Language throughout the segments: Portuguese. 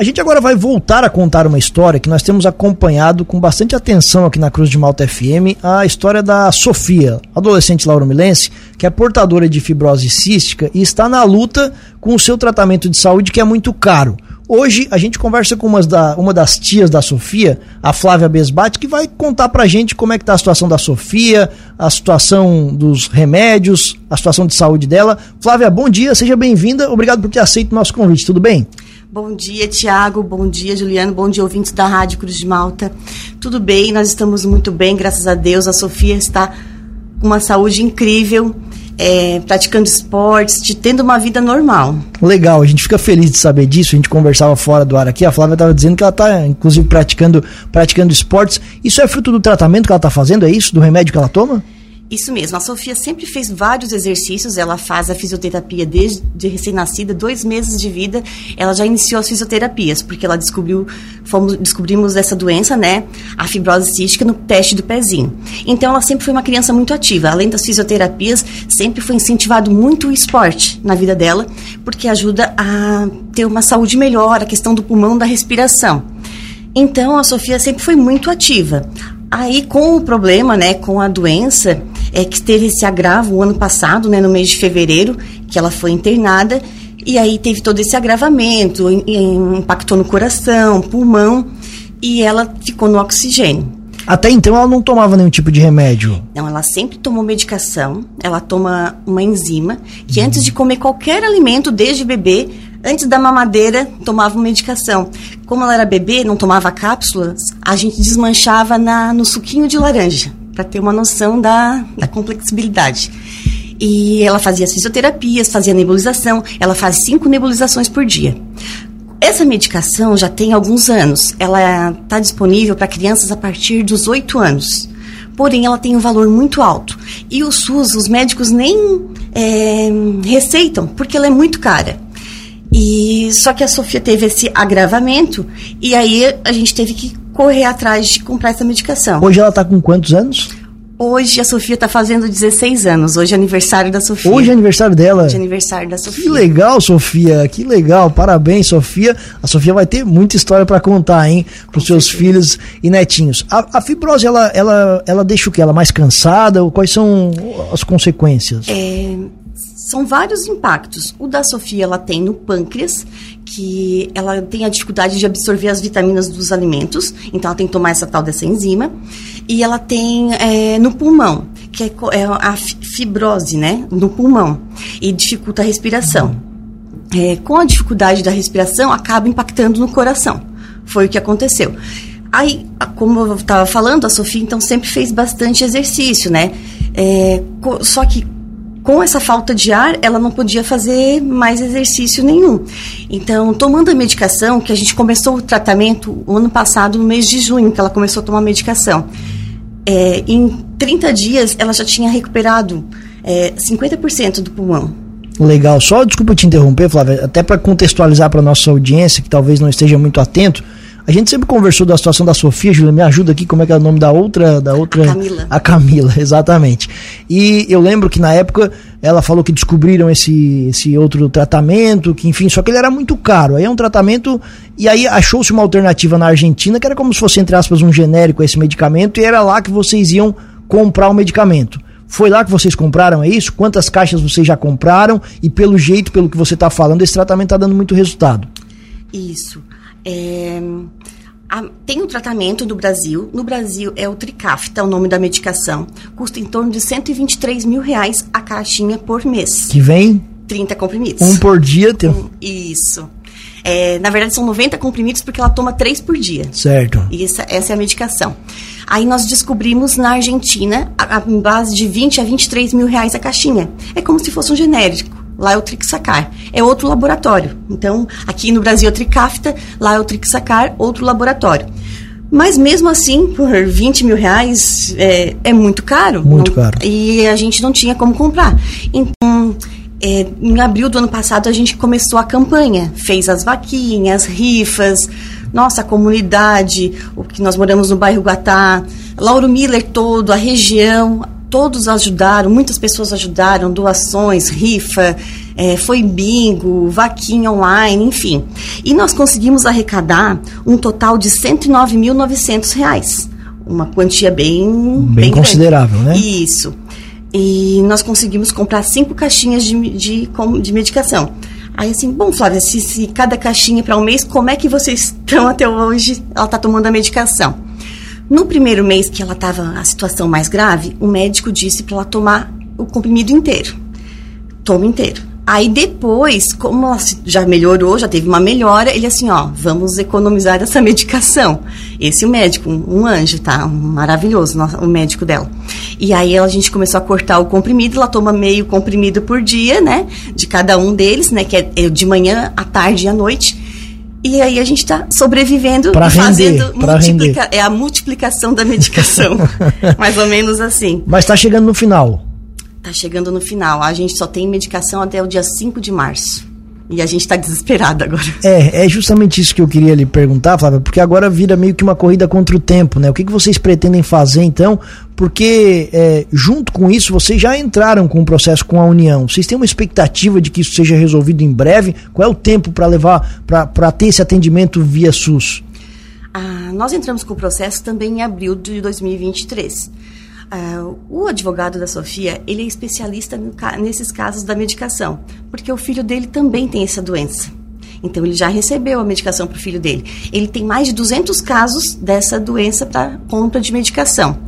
A gente agora vai voltar a contar uma história que nós temos acompanhado com bastante atenção aqui na Cruz de Malta FM, a história da Sofia, adolescente lauromilense, que é portadora de fibrose cística e está na luta com o seu tratamento de saúde que é muito caro. Hoje a gente conversa com uma, da, uma das tias da Sofia, a Flávia Besbate, que vai contar pra gente como é que tá a situação da Sofia, a situação dos remédios, a situação de saúde dela. Flávia, bom dia, seja bem-vinda. Obrigado por ter aceito o nosso convite, tudo bem? Bom dia, Tiago. Bom dia, Juliano. Bom dia, ouvintes da Rádio Cruz de Malta. Tudo bem? Nós estamos muito bem, graças a Deus. A Sofia está com uma saúde incrível, é, praticando esportes, de, tendo uma vida normal. Legal, a gente fica feliz de saber disso. A gente conversava fora do ar aqui. A Flávia estava dizendo que ela está, inclusive, praticando, praticando esportes. Isso é fruto do tratamento que ela está fazendo? É isso? Do remédio que ela toma? Isso mesmo, a Sofia sempre fez vários exercícios, ela faz a fisioterapia desde de recém-nascida, dois meses de vida, ela já iniciou as fisioterapias, porque ela descobriu, fomos, descobrimos essa doença, né, a fibrose cística no teste do pezinho. Então ela sempre foi uma criança muito ativa, além das fisioterapias, sempre foi incentivado muito o esporte na vida dela, porque ajuda a ter uma saúde melhor, a questão do pulmão, da respiração. Então a Sofia sempre foi muito ativa. Aí, com o problema, né, com a doença, é que teve esse agravo o ano passado, né, no mês de fevereiro, que ela foi internada, e aí teve todo esse agravamento, impactou no coração, pulmão, e ela ficou no oxigênio. Até então ela não tomava nenhum tipo de remédio? Não, ela sempre tomou medicação, ela toma uma enzima, que uhum. antes de comer qualquer alimento, desde bebê, Antes da mamadeira, tomava medicação. Como ela era bebê, não tomava cápsulas, a gente desmanchava na, no suquinho de laranja, para ter uma noção da, da complexibilidade. E ela fazia fisioterapias, fazia nebulização, ela faz cinco nebulizações por dia. Essa medicação já tem alguns anos. Ela está disponível para crianças a partir dos 8 anos. Porém, ela tem um valor muito alto. E o SUS, os médicos nem é, receitam, porque ela é muito cara. E só que a Sofia teve esse agravamento e aí a gente teve que correr atrás de comprar essa medicação. Hoje ela está com quantos anos? Hoje a Sofia está fazendo 16 anos. Hoje é aniversário da Sofia. Hoje é aniversário dela. Hoje é aniversário da Sofia. Que legal, Sofia. Que legal. Parabéns, Sofia. A Sofia vai ter muita história para contar, hein, para os seus certeza. filhos e netinhos. A, a, fibrose, ela, ela, ela deixa o que? Ela mais cansada? Quais são as consequências? É, são vários impactos. O da Sofia, ela tem no pâncreas, que ela tem a dificuldade de absorver as vitaminas dos alimentos, então ela tem que tomar essa tal dessa enzima. E ela tem é, no pulmão, que é, é a fibrose, né, no pulmão, e dificulta a respiração. É, com a dificuldade da respiração, acaba impactando no coração. Foi o que aconteceu. Aí, como eu estava falando, a Sofia então sempre fez bastante exercício, né? É, só que com essa falta de ar, ela não podia fazer mais exercício nenhum. Então, tomando a medicação, que a gente começou o tratamento o ano passado, no mês de junho, que ela começou a tomar medicação. É, em 30 dias, ela já tinha recuperado é, 50% do pulmão. Legal. Só desculpa te interromper, Flávia, até para contextualizar para nossa audiência que talvez não esteja muito atento. A gente sempre conversou da situação da Sofia, Júlia, me ajuda aqui, como é que é o nome da outra, da outra? A Camila. A Camila, exatamente. E eu lembro que na época ela falou que descobriram esse, esse outro tratamento, que enfim, só que ele era muito caro. Aí é um tratamento, e aí achou-se uma alternativa na Argentina, que era como se fosse, entre aspas, um genérico esse medicamento, e era lá que vocês iam comprar o medicamento. Foi lá que vocês compraram, é isso? Quantas caixas vocês já compraram? E pelo jeito, pelo que você está falando, esse tratamento está dando muito resultado. Isso. É, a, tem um tratamento no Brasil. No Brasil é o Tricafta, é o nome da medicação. Custa em torno de 123 mil reais a caixinha por mês. Que vem? 30 comprimidos. Um por dia? Tem... Um, isso. É, na verdade, são 90 comprimidos porque ela toma 3 por dia. Certo. E essa, essa é a medicação. Aí nós descobrimos na Argentina, a, a base de 20 a 23 mil reais a caixinha. É como se fosse um genérico. Lá é o Trixacar. É outro laboratório. Então, aqui no Brasil é o Tricafta, lá é o Trixacar, outro laboratório. Mas mesmo assim, por 20 mil reais é, é muito caro. Muito não, caro. E a gente não tinha como comprar. Então, é, em abril do ano passado, a gente começou a campanha. Fez as vaquinhas, rifas. Nossa, comunidade, o que nós moramos no bairro Guatá, Lauro Miller todo, a região, todos ajudaram, muitas pessoas ajudaram, doações, rifa, é, foi bingo, vaquinha online, enfim. E nós conseguimos arrecadar um total de R$ 109.900. Uma quantia bem... Bem, bem considerável, grande. né? Isso. E nós conseguimos comprar cinco caixinhas de, de, de medicação. Aí assim, bom, Flávia, se, se cada caixinha para um mês, como é que vocês estão até hoje? Ela está tomando a medicação. No primeiro mês que ela estava a situação mais grave, o médico disse para ela tomar o comprimido inteiro. Toma inteiro. Aí depois, como ela já melhorou, já teve uma melhora, ele assim, ó, vamos economizar essa medicação. Esse é o médico, um, um anjo, tá? Um maravilhoso, o médico dela. E aí a gente começou a cortar o comprimido, ela toma meio comprimido por dia, né? De cada um deles, né? Que é, é de manhã, à tarde e à noite. E aí a gente está sobrevivendo pra fazendo render, multiplica é a multiplicação da medicação, mais ou menos assim. Mas está chegando no final. Tá chegando no final. A gente só tem medicação até o dia 5 de março. E a gente está desesperado agora. É, é justamente isso que eu queria lhe perguntar, Flávia, porque agora vira meio que uma corrida contra o tempo, né? O que, que vocês pretendem fazer então? Porque é, junto com isso vocês já entraram com o processo com a União. Vocês têm uma expectativa de que isso seja resolvido em breve? Qual é o tempo para levar para ter esse atendimento via SUS? Ah, nós entramos com o processo também em abril de 2023. Uh, o advogado da Sofia, ele é especialista nesses casos da medicação, porque o filho dele também tem essa doença. Então, ele já recebeu a medicação para o filho dele. Ele tem mais de 200 casos dessa doença para compra de medicação.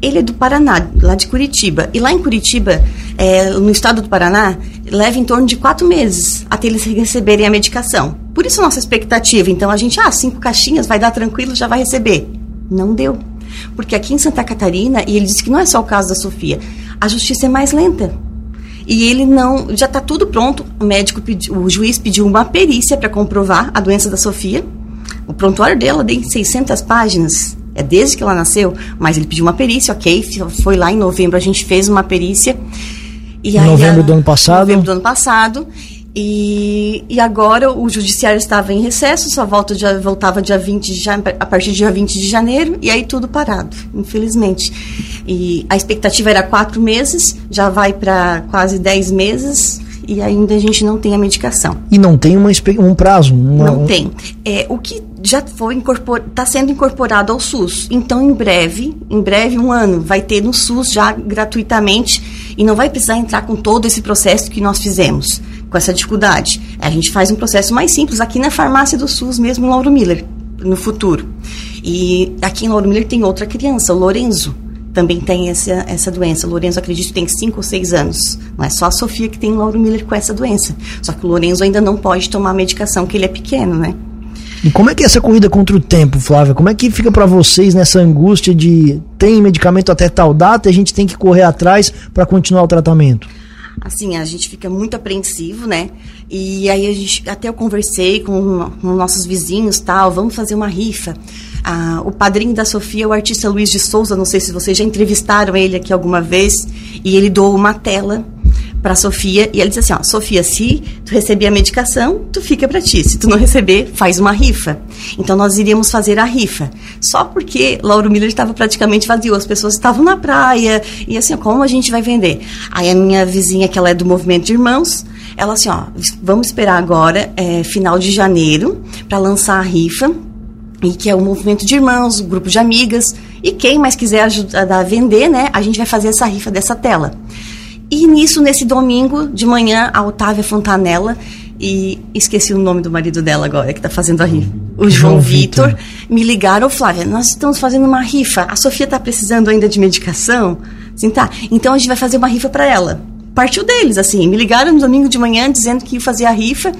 Ele é do Paraná, lá de Curitiba. E lá em Curitiba, é, no estado do Paraná, leva em torno de quatro meses até eles receberem a medicação. Por isso, nossa expectativa. Então, a gente, ah, cinco caixinhas, vai dar tranquilo, já vai receber. Não deu. Porque aqui em Santa Catarina, e ele disse que não é só o caso da Sofia, a justiça é mais lenta. E ele não. Já está tudo pronto. O médico pediu, o juiz pediu uma perícia para comprovar a doença da Sofia. O prontuário dela tem 600 páginas. É desde que ela nasceu, mas ele pediu uma perícia, ok. Foi lá em novembro, a gente fez uma perícia. E aí, novembro do ano passado. Novembro do ano passado. E, e agora o judiciário estava em recesso, só volta dia, voltava dia 20 de, a partir do dia 20 de janeiro, e aí tudo parado, infelizmente. E a expectativa era quatro meses, já vai para quase dez meses, e ainda a gente não tem a medicação. E não tem uma, um prazo? Uma, não tem. É, o que já foi incorporado, está sendo incorporado ao SUS. Então, em breve, em breve, um ano, vai ter no SUS já gratuitamente e não vai precisar entrar com todo esse processo que nós fizemos com essa dificuldade. A gente faz um processo mais simples aqui na farmácia do SUS mesmo, Lauro Miller, no futuro. E aqui em Lauro Miller tem outra criança, o Lorenzo, também tem essa, essa doença. O Lorenzo, acredito, tem 5 ou 6 anos. Não é só a Sofia que tem Lauro Miller com essa doença. Só que o Lorenzo ainda não pode tomar medicação, que ele é pequeno, né? E como é que é essa corrida contra o tempo, Flávia? Como é que fica para vocês nessa angústia de tem medicamento até tal data e a gente tem que correr atrás para continuar o tratamento? assim, a gente fica muito apreensivo, né? E aí a gente, até eu conversei com, com nossos vizinhos, tal, vamos fazer uma rifa. Ah, o padrinho da Sofia é o artista Luiz de Souza, não sei se vocês já entrevistaram ele aqui alguma vez, e ele doou uma tela para Sofia e ele disse assim, ó, Sofia, se tu receber a medicação, tu fica para ti. Se tu não receber, faz uma rifa. Então nós iríamos fazer a rifa. Só porque Lauro Miller estava praticamente vazio, as pessoas estavam na praia e assim, ó, como a gente vai vender? Aí a minha vizinha, que ela é do movimento de irmãos, ela assim, ó, vamos esperar agora, é, final de janeiro, para lançar a rifa e que é o movimento de irmãos, o grupo de amigas, e quem mais quiser ajudar a vender, né, a gente vai fazer essa rifa dessa tela. E nisso, nesse domingo de manhã, a Otávia Fontanella, e esqueci o nome do marido dela agora, que está fazendo a rifa, o João, João Vitor, me ligaram, Flávia, nós estamos fazendo uma rifa, a Sofia está precisando ainda de medicação? Assim, tá, então a gente vai fazer uma rifa para ela. Partiu deles, assim, me ligaram no domingo de manhã dizendo que ia fazer a rifa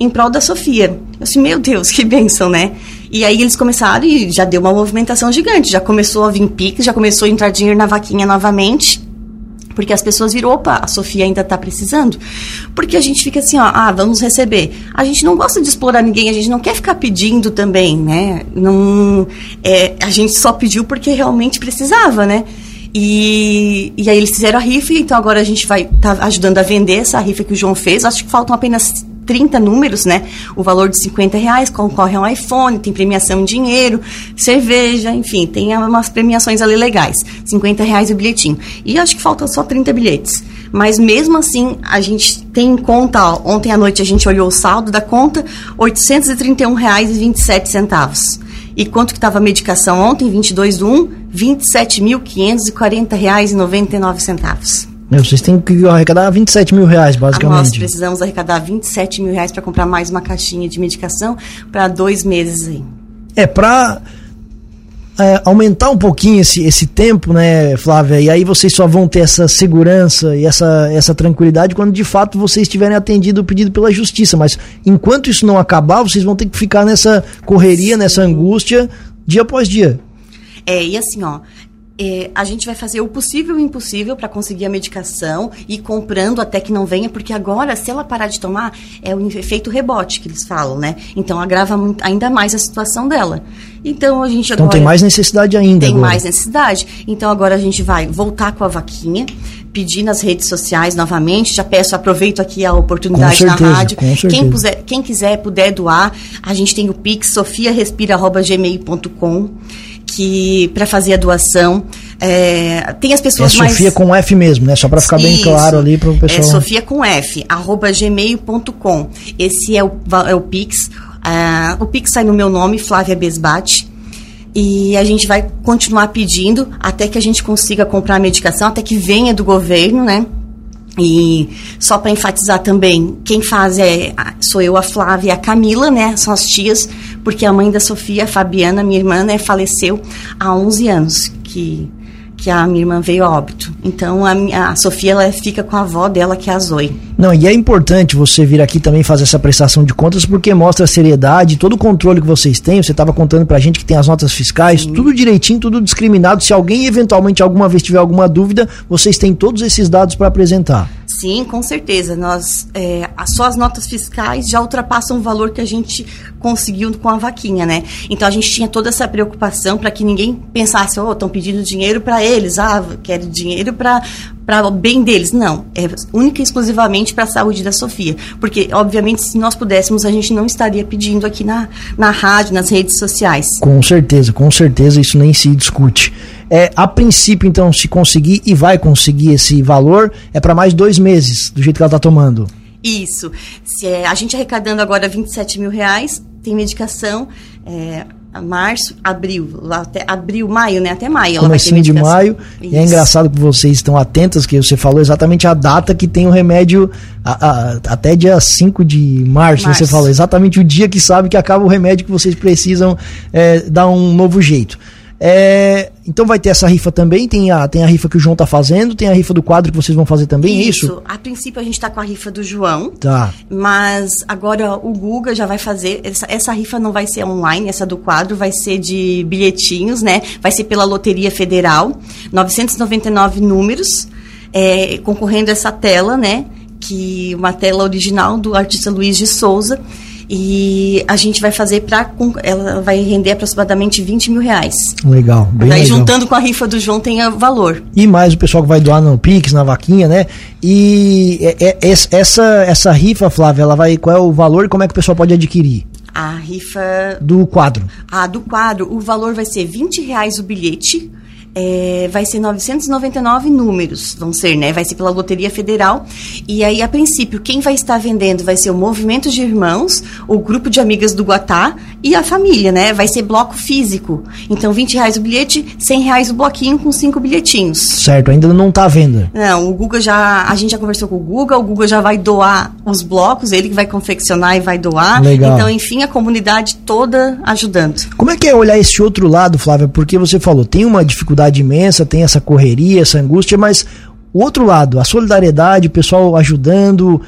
em prol da Sofia. Eu disse, meu Deus, que bênção, né? E aí eles começaram e já deu uma movimentação gigante, já começou a vir piques, já começou a entrar dinheiro na vaquinha novamente. Porque as pessoas viram, opa, a Sofia ainda está precisando. Porque a gente fica assim, ó, ah, vamos receber. A gente não gosta de explorar ninguém, a gente não quer ficar pedindo também, né? Não, é, a gente só pediu porque realmente precisava, né? E, e aí eles fizeram a rifa, então agora a gente vai estar tá ajudando a vender essa rifa que o João fez. Acho que faltam apenas 30 números, né? O valor de 50 reais concorre a um iPhone, tem premiação em dinheiro, cerveja, enfim, tem umas premiações ali legais. 50 reais o bilhetinho. E acho que faltam só 30 bilhetes. Mas mesmo assim, a gente tem em conta, ó, ontem à noite a gente olhou o saldo da conta, R$ 831,27. E quanto que estava a medicação ontem, 22 do 1? R$ 27.540,99. Vocês têm que arrecadar 27 mil reais, basicamente. Nós precisamos arrecadar 27 mil reais para comprar mais uma caixinha de medicação para dois meses aí. É, para é, aumentar um pouquinho esse, esse tempo, né, Flávia? E aí vocês só vão ter essa segurança e essa, essa tranquilidade quando de fato vocês tiverem atendido o pedido pela justiça. Mas enquanto isso não acabar, vocês vão ter que ficar nessa correria, Sim. nessa angústia, dia após dia. É, e assim, ó, é, a gente vai fazer o possível e o impossível para conseguir a medicação e comprando até que não venha, porque agora, se ela parar de tomar, é o efeito rebote que eles falam, né? Então agrava muito, ainda mais a situação dela. Então a gente agora. Então tem mais necessidade ainda. Tem agora. mais necessidade. Então agora a gente vai voltar com a vaquinha, pedir nas redes sociais novamente. Já peço, aproveito aqui a oportunidade certeza, na rádio. Quem, puser, quem quiser, puder doar, a gente tem o Pix, sofiarespira.gmail.com que para fazer a doação é, tem as pessoas é mais Sofia com F mesmo, né? Só para ficar Isso, bem claro ali para o pessoal. É Sofia com F arroba gmail.com. Esse é o, é o Pix. Uh, o Pix sai no meu nome, Flávia Besbate. E a gente vai continuar pedindo até que a gente consiga comprar a medicação, até que venha do governo, né? E só para enfatizar também, quem faz é sou eu, a Flávia e a Camila, né? São as tias, porque a mãe da Sofia, a Fabiana, minha irmã, né, faleceu há 11 anos que que a minha irmã veio a óbito. Então a, a Sofia ela fica com a avó dela, que é a Zoe. Não, e é importante você vir aqui também fazer essa prestação de contas porque mostra a seriedade, todo o controle que vocês têm. Você estava contando pra gente que tem as notas fiscais, Sim. tudo direitinho, tudo discriminado. Se alguém eventualmente alguma vez tiver alguma dúvida, vocês têm todos esses dados para apresentar. Sim, com certeza. Nós é, só as notas fiscais já ultrapassam o valor que a gente conseguiu com a vaquinha, né? Então a gente tinha toda essa preocupação para que ninguém pensasse, oh, estão pedindo dinheiro para eles, ah, quero dinheiro para para o bem deles. Não, é única e exclusivamente para a saúde da Sofia. Porque, obviamente, se nós pudéssemos, a gente não estaria pedindo aqui na, na rádio, nas redes sociais. Com certeza, com certeza, isso nem se discute. É, a princípio, então, se conseguir e vai conseguir esse valor, é para mais dois meses, do jeito que ela está tomando. Isso. Se é, a gente arrecadando agora 27 mil reais, tem medicação. É, março, abril, lá até abril, maio, né? Até maio. Comecinho de maio. Isso. E é engraçado que vocês estão atentas, que você falou exatamente a data que tem o remédio, a, a, até dia 5 de março, março, você falou, exatamente o dia que sabe que acaba o remédio que vocês precisam é, dar um novo jeito. É, então vai ter essa rifa também, tem a, tem a rifa que o João tá fazendo, tem a rifa do quadro que vocês vão fazer também, isso? é isso? A princípio a gente tá com a rifa do João. Tá. Mas agora o Guga já vai fazer, essa, essa rifa não vai ser online, essa do quadro vai ser de bilhetinhos, né? Vai ser pela Loteria Federal, 999 números, é, concorrendo a essa tela, né? Que uma tela original do artista Luiz de Souza e a gente vai fazer para. Ela vai render aproximadamente 20 mil reais. Legal, bem Daí legal. juntando com a rifa do João tem valor. E mais o pessoal que vai doar no Pix, na vaquinha, né? E é, é, essa, essa rifa, Flávia, ela vai. Qual é o valor e como é que o pessoal pode adquirir? A rifa. Do quadro. Ah, do quadro. O valor vai ser 20 reais o bilhete é, vai ser 999 números, vão ser, né? Vai ser pela Loteria Federal. E aí, a princípio, quem vai estar vendendo vai ser o Movimento de Irmãos, o Grupo de Amigas do Guatá e a família, né? Vai ser bloco físico. Então, 20 reais o bilhete, 100 reais o bloquinho com cinco bilhetinhos. Certo, ainda não está à venda. Não, o Guga já. A gente já conversou com o Guga, o Guga já vai doar os blocos, ele que vai confeccionar e vai doar. Legal. Então, enfim, a comunidade toda ajudando. Como é que é olhar esse outro lado, Flávia? Porque você falou, tem uma dificuldade dificuldade imensa, tem essa correria, essa angústia, mas o outro lado, a solidariedade, o pessoal ajudando,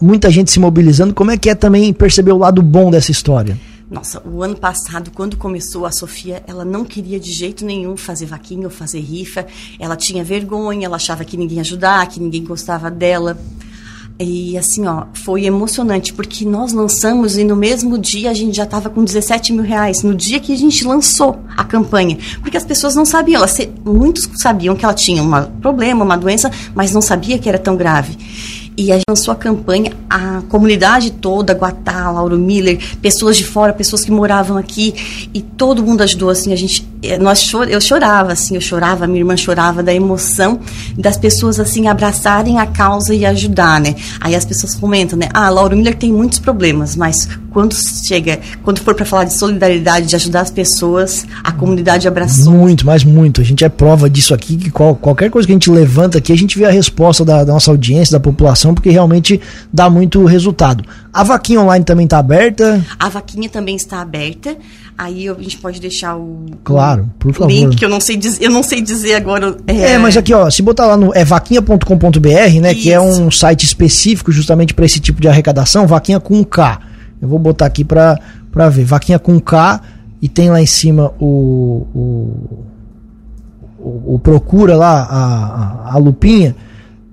muita gente se mobilizando, como é que é também perceber o lado bom dessa história? Nossa, o ano passado, quando começou a Sofia, ela não queria de jeito nenhum fazer vaquinha ou fazer rifa. Ela tinha vergonha, ela achava que ninguém ia ajudar, que ninguém gostava dela. E assim, ó, foi emocionante, porque nós lançamos e no mesmo dia a gente já estava com 17 mil reais, no dia que a gente lançou a campanha. Porque as pessoas não sabiam, elas, muitos sabiam que ela tinha um problema, uma doença, mas não sabia que era tão grave. E a gente lançou a campanha, a comunidade toda, Guatá, Lauro Miller, pessoas de fora, pessoas que moravam aqui, e todo mundo ajudou, assim, a gente, eh, nós chor, eu chorava, assim, eu chorava, minha irmã chorava da emoção das pessoas, assim, abraçarem a causa e ajudar, né? Aí as pessoas comentam, né? Ah, Lauro Miller tem muitos problemas, mas quando chega, quando for para falar de solidariedade, de ajudar as pessoas, a comunidade abraçou. Muito, mas muito. A gente é prova disso aqui, que qual, qualquer coisa que a gente levanta aqui, a gente vê a resposta da, da nossa audiência, da população, porque realmente dá muito resultado. A vaquinha online também está aberta? A vaquinha também está aberta. Aí a gente pode deixar o claro, por favor. link que eu não sei dizer, eu não sei dizer agora. É, é mas aqui ó, se botar lá no é vaquinha.com.br, né, Isso. que é um site específico justamente para esse tipo de arrecadação, vaquinha com K. Eu vou botar aqui para para ver, vaquinha com K e tem lá em cima o, o, o, o procura lá a, a, a lupinha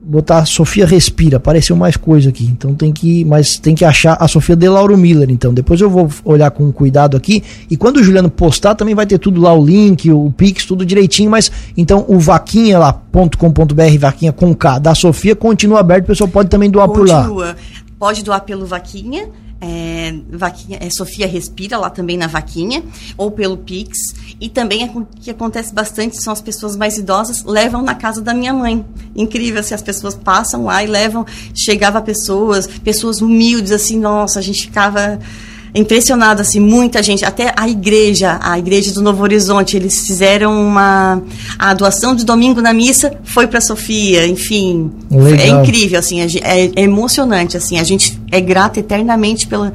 botar Sofia Respira, apareceu mais coisa aqui. Então tem que, mas tem que achar a Sofia de Lauro Miller, então. Depois eu vou olhar com cuidado aqui e quando o Juliano postar também vai ter tudo lá o link, o Pix, tudo direitinho, mas então o vaquinha lá.com.br, vaquinha com K da Sofia continua aberto, o pessoal pode também doar continua. por lá. Pode doar pelo vaquinha é, vaquinha, é, Sofia Respira, lá também na Vaquinha, ou pelo Pix. E também o que acontece bastante são as pessoas mais idosas levam na casa da minha mãe. Incrível, assim, as pessoas passam lá e levam, chegava pessoas, pessoas humildes, assim, nossa, a gente ficava impressionado, assim, muita gente, até a igreja, a igreja do Novo Horizonte, eles fizeram uma a doação de domingo na missa foi para Sofia, enfim, Legal. é incrível, assim, é, é, emocionante, assim, a gente é grata eternamente pela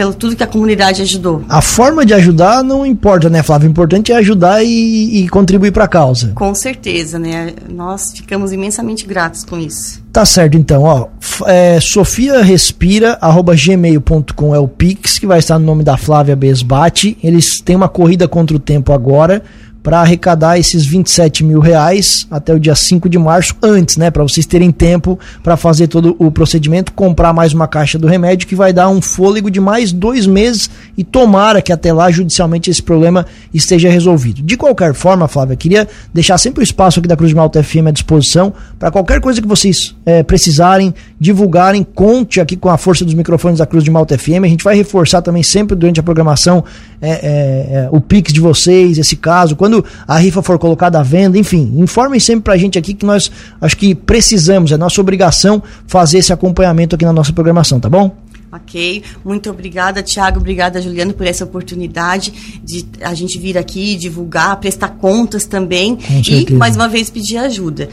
pelo tudo que a comunidade ajudou. A forma de ajudar não importa, né, Flávio? O importante é ajudar e, e contribuir para a causa. Com certeza, né? Nós ficamos imensamente gratos com isso. Tá certo, então, ó. É, sofiarespira.gmail.com é o Pix, que vai estar no nome da Flávia Besbate. Eles têm uma corrida contra o tempo agora para arrecadar esses 27 mil reais até o dia 5 de março, antes, né? Para vocês terem tempo para fazer todo o procedimento, comprar mais uma caixa do remédio que vai dar um fôlego de mais dois meses e tomara que até lá judicialmente esse problema esteja resolvido. De qualquer forma, Flávia, queria deixar sempre o espaço aqui da Cruz de Malta FM à disposição para qualquer coisa que vocês é, precisarem, divulgarem, conte aqui com a força dos microfones da Cruz de Malta FM. A gente vai reforçar também sempre durante a programação é, é, é o Pix de vocês, esse caso, quando quando a rifa for colocada à venda, enfim, informem sempre pra gente aqui que nós acho que precisamos, é nossa obrigação fazer esse acompanhamento aqui na nossa programação, tá bom? Ok, muito obrigada, Tiago, obrigada, Juliano, por essa oportunidade de a gente vir aqui divulgar, prestar contas também e, mais uma vez, pedir ajuda.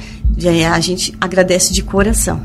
A gente agradece de coração.